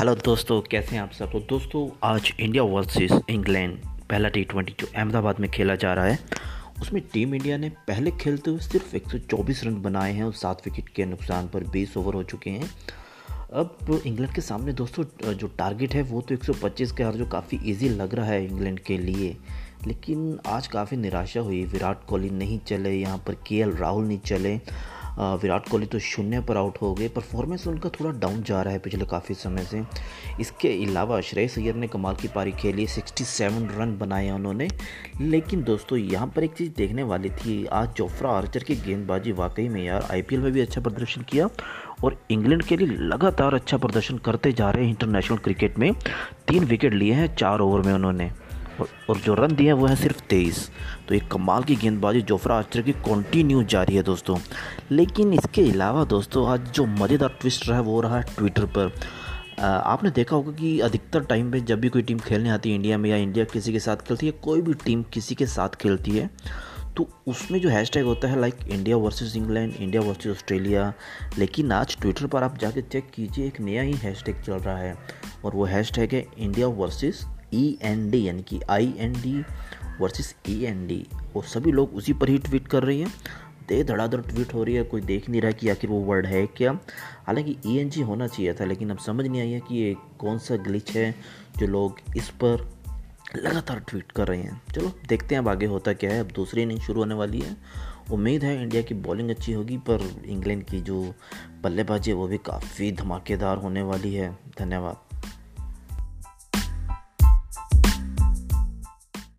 Hello दोस्तों, कैसे हैं आप सब? तो दोस्तों, आज इंडिया वर्सेस इंग्लैंड, पहला टी ट्वेंटी जो अहमदाबाद में खेला जा रहा है, उसमें टीम इंडिया ने पहले खेलते हुए सिर्फ़ 124 रन बनाए हैं और सात विकेट के नुकसान पर 20 ओवर हो चुके हैं। अब इंग्लैंड के सामने दोस्तों, जो टारगेट है, वो तो 125 के हर जो काफ़ी ईजी लग रहा है इंग्लैंड के लिए। लेकिन आज काफ़ी निराशा हुई, विराट कोहली नहीं चले, यहाँ पर के राहुल नहीं चले। विराट कोहली तो शून्य पर आउट हो गए। परफॉर्मेंस उनका थोड़ा डाउन जा रहा है पिछले काफ़ी समय से। इसके अलावा श्रेयस अय्यर ने कमाल की पारी खेली 67 रन बनाए उन्होंने। लेकिन दोस्तों, यहाँ पर एक चीज़ देखने वाली थी, आज जोफ्रा आर्चर की गेंदबाजी वाकई में यार आईपीएल में भी अच्छा प्रदर्शन किया और इंग्लैंड के लिए लगातार अच्छा प्रदर्शन करते जा रहे हैं इंटरनेशनल क्रिकेट में। तीन विकेट लिए हैं, चार ओवर में उन्होंने। और जो रन दिए हैं वो है सिर्फ़ तेईस। तो एक कमाल की गेंदबाजी जोफ्रा आर्चर की कंटिन्यू जारी है दोस्तों। लेकिन इसके अलावा दोस्तों, आज जो मज़ेदार ट्विस्ट रहा है वो रहा है ट्विटर पर। आपने देखा होगा कि अधिकतर टाइम में जब भी कोई टीम खेलने आती है इंडिया में या इंडिया किसी के साथ खेलती है, कोई भी टीम किसी के साथ खेलती है तो उसमें जो हैशटैग होता है like India versus England India versus Australia लेकिन आज ट्विटर पर आप जाके चेक कीजिए, एक नया ही हैशटैग चल रहा है। और वो हैशटैग है India versus E N D यानी कि I N D versus E N D वो सभी लोग उसी पर ही ट्वीट कर रही हैं। दे धड़ाधड़ ट्वीट हो रही है, कोई देख नहीं रहा कि आखिर वो वर्ड है क्या। हालाँकि ई एन जी होना चाहिए था, लेकिन अब समझ नहीं आई है कि ये कौन सा ग्लिच है जो लोग इस पर लगातार ट्वीट कर रहे हैं। चलो, देखते हैं अब आगे होता क्या है। अब दूसरी इनिंग शुरू होने वाली है। उम्मीद है इंडिया की बॉलिंग अच्छी होगी, पर इंग्लैंड की जो बल्लेबाजी है, वो भी काफ़ी धमाकेदार होने वाली है। धन्यवाद।